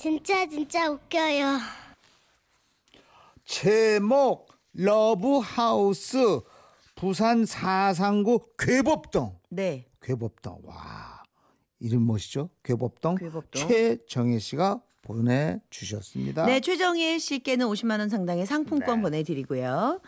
진짜 진짜 웃겨요. 제목 러브하우스 부산 사상구 괴법동 네. 괴법동 와 이름 멋이죠 괴법동, 괴법동. 최정혜 씨가 보내주셨습니다 네, 최정혜 씨께는 50만 원 상당의 상품권 보내드리고요.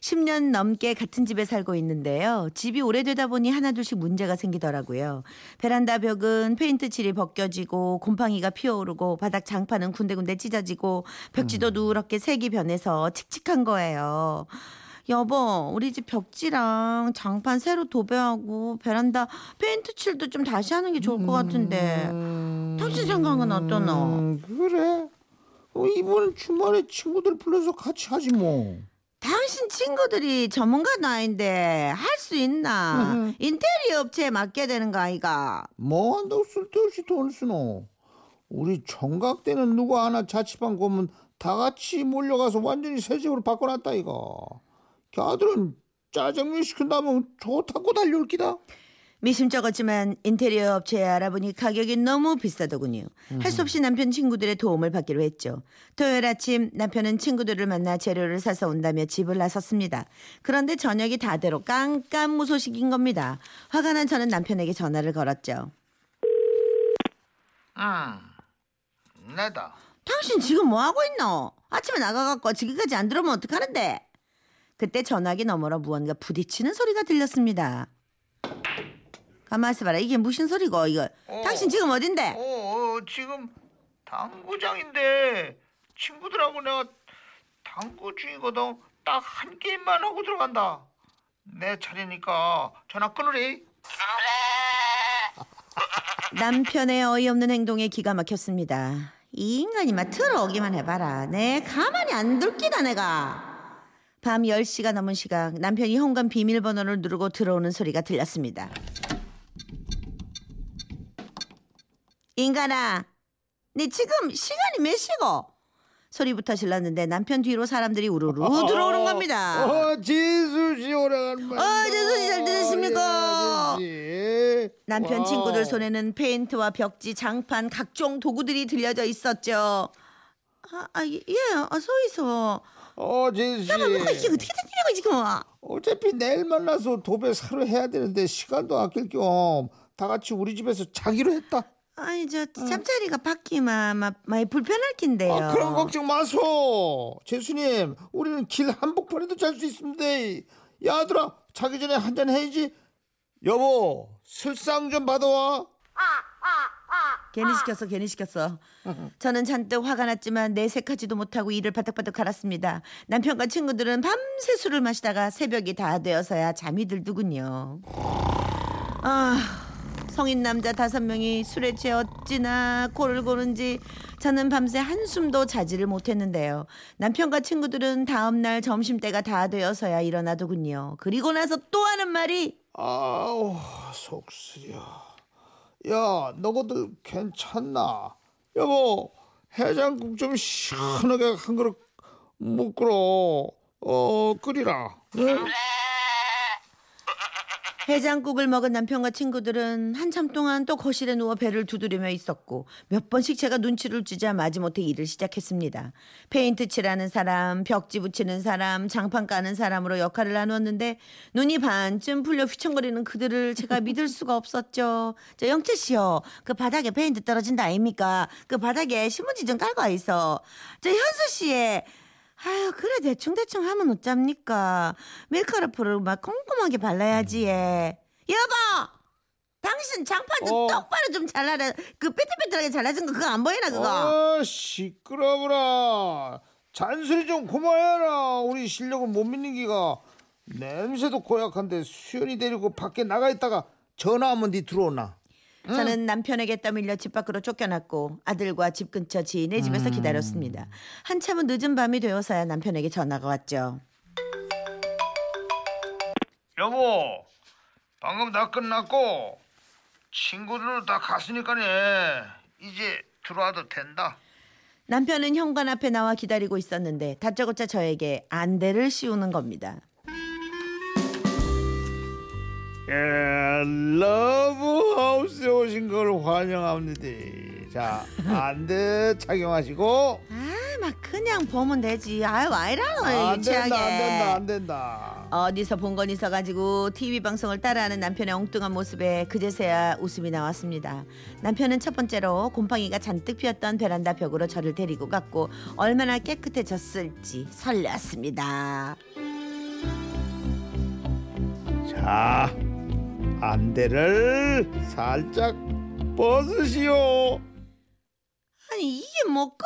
10년 넘게 같은 집에 살고 있는데요. 집이 오래되다 보니 하나둘씩 문제가 생기더라고요. 베란다 벽은 페인트 칠이 벗겨지고 곰팡이가 피어오르고 바닥 장판은 군데군데 찢어지고 벽지도 누렇게 색이 변해서 칙칙한 거예요. 여보, 우리 집 벽지랑 장판 새로 도배하고 베란다 페인트 칠도 좀 다시 하는 게 좋을 것 같은데. 당신 생각은 어떠노? 음, 그래 어, 이번 주말에 친구들 불러서 같이 하지 뭐 당신 친구들이 전문가 아닌데 할 수 있나? 인테리어 업체에 맡기야 되는 거 아이가? 뭐 한다고 쓸데없이 돈을 쓰노 우리 총각 때는 누구 하나 자취방 고면 다 같이 몰려가서 완전히 새 집으로 바꿔놨다 이거 걔들은 짜장면 시킨다면 좋다고 달려올 기다 미심쩍었지만 인테리어 업체에 알아보니 가격이 너무 비싸더군요. 할 수 없이 남편 친구들의 도움을 받기로 했죠. 토요일 아침 남편은 친구들을 만나 재료를 사서 온다며 집을 나섰습니다. 그런데 저녁이 다대로 깜깜무소식인 겁니다. 화가 난 저는 남편에게 전화를 걸었죠. 응 내다 당신 지금 뭐 하고 있노? 아침에 나가갖고 지금까지 안 들어오면 어떡하는데? 그때 전화기 너머로 무언가 부딪히는 소리가 들렸습니다. 가만 있어봐라. 이게 무슨 소리고 이거? 당신 지금 어딘데? 어, 어 지금 당구장인데 친구들하고 내가 당구 중이거든 딱 한 게임만 하고 들어간다 내 차례니까 전화 끊으래 남편의 어이없는 행동에 기가 막혔습니다. 이 인간이 막 들어오기만 해봐라. 내 가만히 안 둘기다 내가. 밤 10시가 넘은 시각 남편이 현관 비밀번호를 누르고 들어오는 소리가 들렸습니다. 인간아, 네 지금 시간이 몇 시고? 소리부터 질렀는데 남편 뒤로 사람들이 우르르 들어오는 겁니다. 어 지수 씨 오래간만에 어, 지수 씨 잘 들으십니까? 예, 남편 와. 친구들 손에는 페인트와 벽지, 장판, 각종 도구들이 들려져 있었죠. 아, 아 예, 아, 서 있어. 어 지수 씨 뭐가 이게 어떻게 된 일이고 지금? 어차피 내일 만나서 도배 사러 해야 되는데 시간도 아낄 겸 다 같이 우리 집에서 자기로 했다 아니 저 잠자리가 바뀌면 막 많이 불편할 낀데요. 아, 그런 걱정 마소. 재수님, 우리는 길 한복판에도 잘 수 있습니다. 야들아, 자기 전에 한 잔 해야지. 여보, 술상 좀 받아와. 괜히 시켰어, 괜히 시켰어. 저는 잔뜩 화가 났지만 내색하지도 못하고 이를 바닥바닥 갈았습니다. 남편과 친구들은 밤새 술을 마시다가 새벽이 다 되어서야 잠이 들더군요. 아, 성인 남자 다섯 명이 술에 취해 어찌나 코를 고는지 저는 밤새 한숨도 자지를 못했는데요. 남편과 친구들은 다음날 점심때가 다 되어서야 일어나더군요. 그리고 나서 또 하는 말이 아우, 속 쓰려. 야, 너희들 괜찮나? 여보, 해장국 좀 시원하게 한 그릇 먹으러, 어, 끓이라. 응? 해장국을 먹은 남편과 친구들은 한참 동안 또 거실에 누워 배를 두드리며 있었고 몇 번씩 제가 눈치를 주자 마지못해 일을 시작했습니다. 페인트 칠하는 사람, 벽지 붙이는 사람, 장판 까는 사람으로 역할을 나누었는데 눈이 반쯤 풀려 휘청거리는 그들을 제가 믿을 수가 없었죠. 저 영채 씨요. 그 바닥에 페인트 떨어진다 아닙니까? 그 바닥에 신문지 좀 깔고 와 있어. 저 현수 씨의 아유 그래 대충 대충 하면 어쩝니까 밀가루풀을 막 꼼꼼하게 발라야지 예. 여보 당신 장판 좀 어. 똑바로 좀 잘라라 그 삐뚤삐뚤하게 잘라진 거 그거 안 보이나 그거 아, 시끄러워라. 잔소리 좀 그만해라. 우리 실력을 못 믿는 기가. 냄새도 고약한데 수연이 데리고 밖에 나가 있다가 전화하면 니 들어오나. 저는 남편에게 떠밀려 집 밖으로 쫓겨났고 아들과 집 근처 지인의 집에서 기다렸습니다. 한참은 늦은 밤이 되어서야 남편에게 전화가 왔죠. 여보, 방금 다 끝났고 친구들 다 갔으니까네. 이제 들어와도 된다. 남편은 현관 앞에 나와 기다리고 있었는데 다짜고짜 저에게 안대를 씌우는 겁니다. 예, 러브하우 환영합니다. 자, 안대 착용하시고. 아, 막 그냥 보면 되지. 아유, 아이라노 안. 된다, 안 된다, 안 된다. 어디서 본 건 있어가지고 TV 방송을 따라하는 남편의 엉뚱한 모습에 그제서야 웃음이 나왔습니다. 남편은 첫 번째로 곰팡이가 잔뜩 피었던 베란다 벽으로 저를 데리고 갔고 얼마나 깨끗해졌을지 설레었습니다. 자, 안대를 살짝 벗으시오. 아니 이게 뭐고?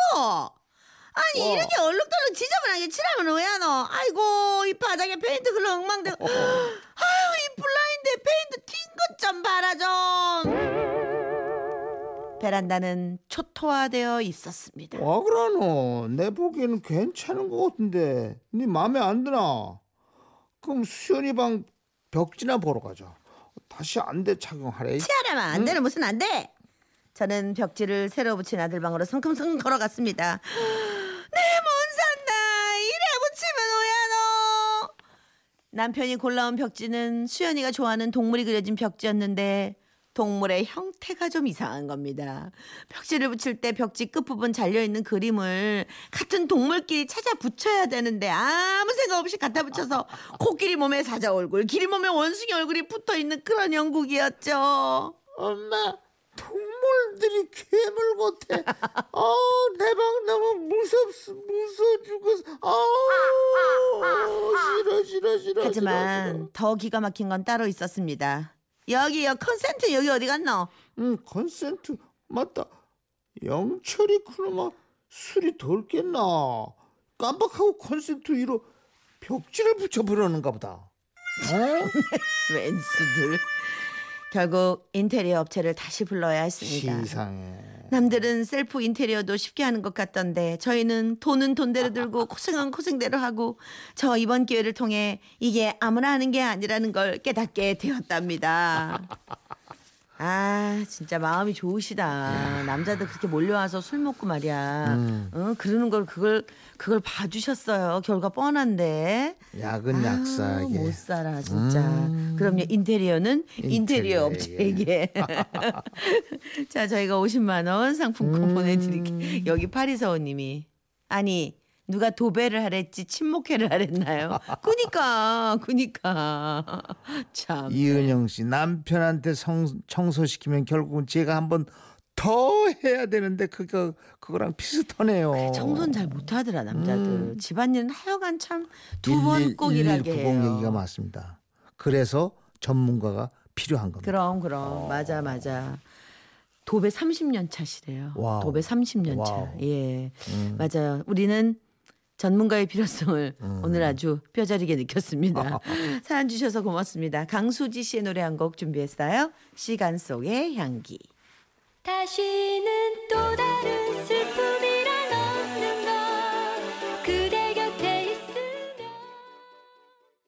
아니 와. 이렇게 얼룩덜룩 지저분하게 칠하면 왜 하노? 아이고 이 바닥에 페인트 흘러 엉망되고 아유 이 블라인드 페인트 튄 것 좀 봐라 좀 베란다는 초토화되어 있었습니다 와 그러노? 내 보기에는 괜찮은 것 같은데 네 마음에 안 드나? 그럼 수연이 방 벽지나 보러 가자. 다시 안대 착용하래. 치아라마 안 되는 무슨 안 돼? 저는 벽지를 새로 붙인 아들 방으로 성큼성큼 걸어갔습니다 내못 산다 이래 붙이면 오야노 남편이 골라온 벽지는 수연이가 좋아하는 동물이 그려진 벽지였는데 동물의 형태가 좀 이상한 겁니다. 벽지를 붙일 때 벽지 끝부분 잘려있는 그림을 같은 동물끼리 찾아 붙여야 되는데 아무 생각 없이 갖다 붙여서 코끼리 몸에 사자 얼굴, 기린 몸에 원숭이 얼굴이 붙어 있는 그런 형국이었죠. 엄마, 동물들이 괴물 같아. 아, 내 방 너무 무섭, 무서워 죽겠어. 아, 싫어, 싫어, 싫어. 하지만 싫어, 더 기가 막힌 건 따로 있었습니다. 여기요 컨센트 여기 어디 갔노? 응, 컨센트 맞다. 영철이 그놈아 술이 덜 깼나? 깜빡하고 컨센트 위로 벽지를 붙여버렸는가 보다. 어? 웬수들. 결국 인테리어 업체를 다시 불러야 했습니다. 세상에. 남들은 셀프 인테리어도 쉽게 하는 것 같던데 저희는 돈은 돈대로 들고 고생은 고생대로 하고 저 이번 기회를 통해 이게 아무나 하는 게 아니라는 걸 깨닫게 되었답니다. 아 진짜 마음이 좋으시다. 남자들 그렇게 몰려와서 술 먹고 말이야. 음. 어, 그러는 걸 그걸 그걸 봐주셨어요. 결과 뻔한데. 약은 아, 약사하게. 못 살아 진짜. 음. 그럼요 인테리어는 인테리어 인테리어에게. 업체에게. 자 저희가 50만 원 상품권 음. 보내드릴게요. 여기 파리서우님이 아니 누가 도배를 하랬지 침묵회를 하랬나요? 그니까 그니까 참. 이은영 씨 남편한테 성, 청소시키면 결국은 제가 한번 더 해야 되는데 그거 그거랑 비슷하네요. 청소는 잘 못하더라 남자들. 음. 집안일은 하여간 참 두 번 꼭 일하게 1190 해요. 얘기가 맞습니다. 그래서 전문가가 필요한 겁니다. 그럼 그럼 맞아 맞아. 도배 30년 차시래요. 와우. 도배 30년 차. 와우. 예. 음. 맞아요. 우리는 전문가의 필요성을 오늘 아주 뼈저리게 느꼈습니다. 사연 주셔서 고맙습니다. 강수지 씨의 노래 한 곡 준비했어요. 시간 속의 향기. 다시는 또 다른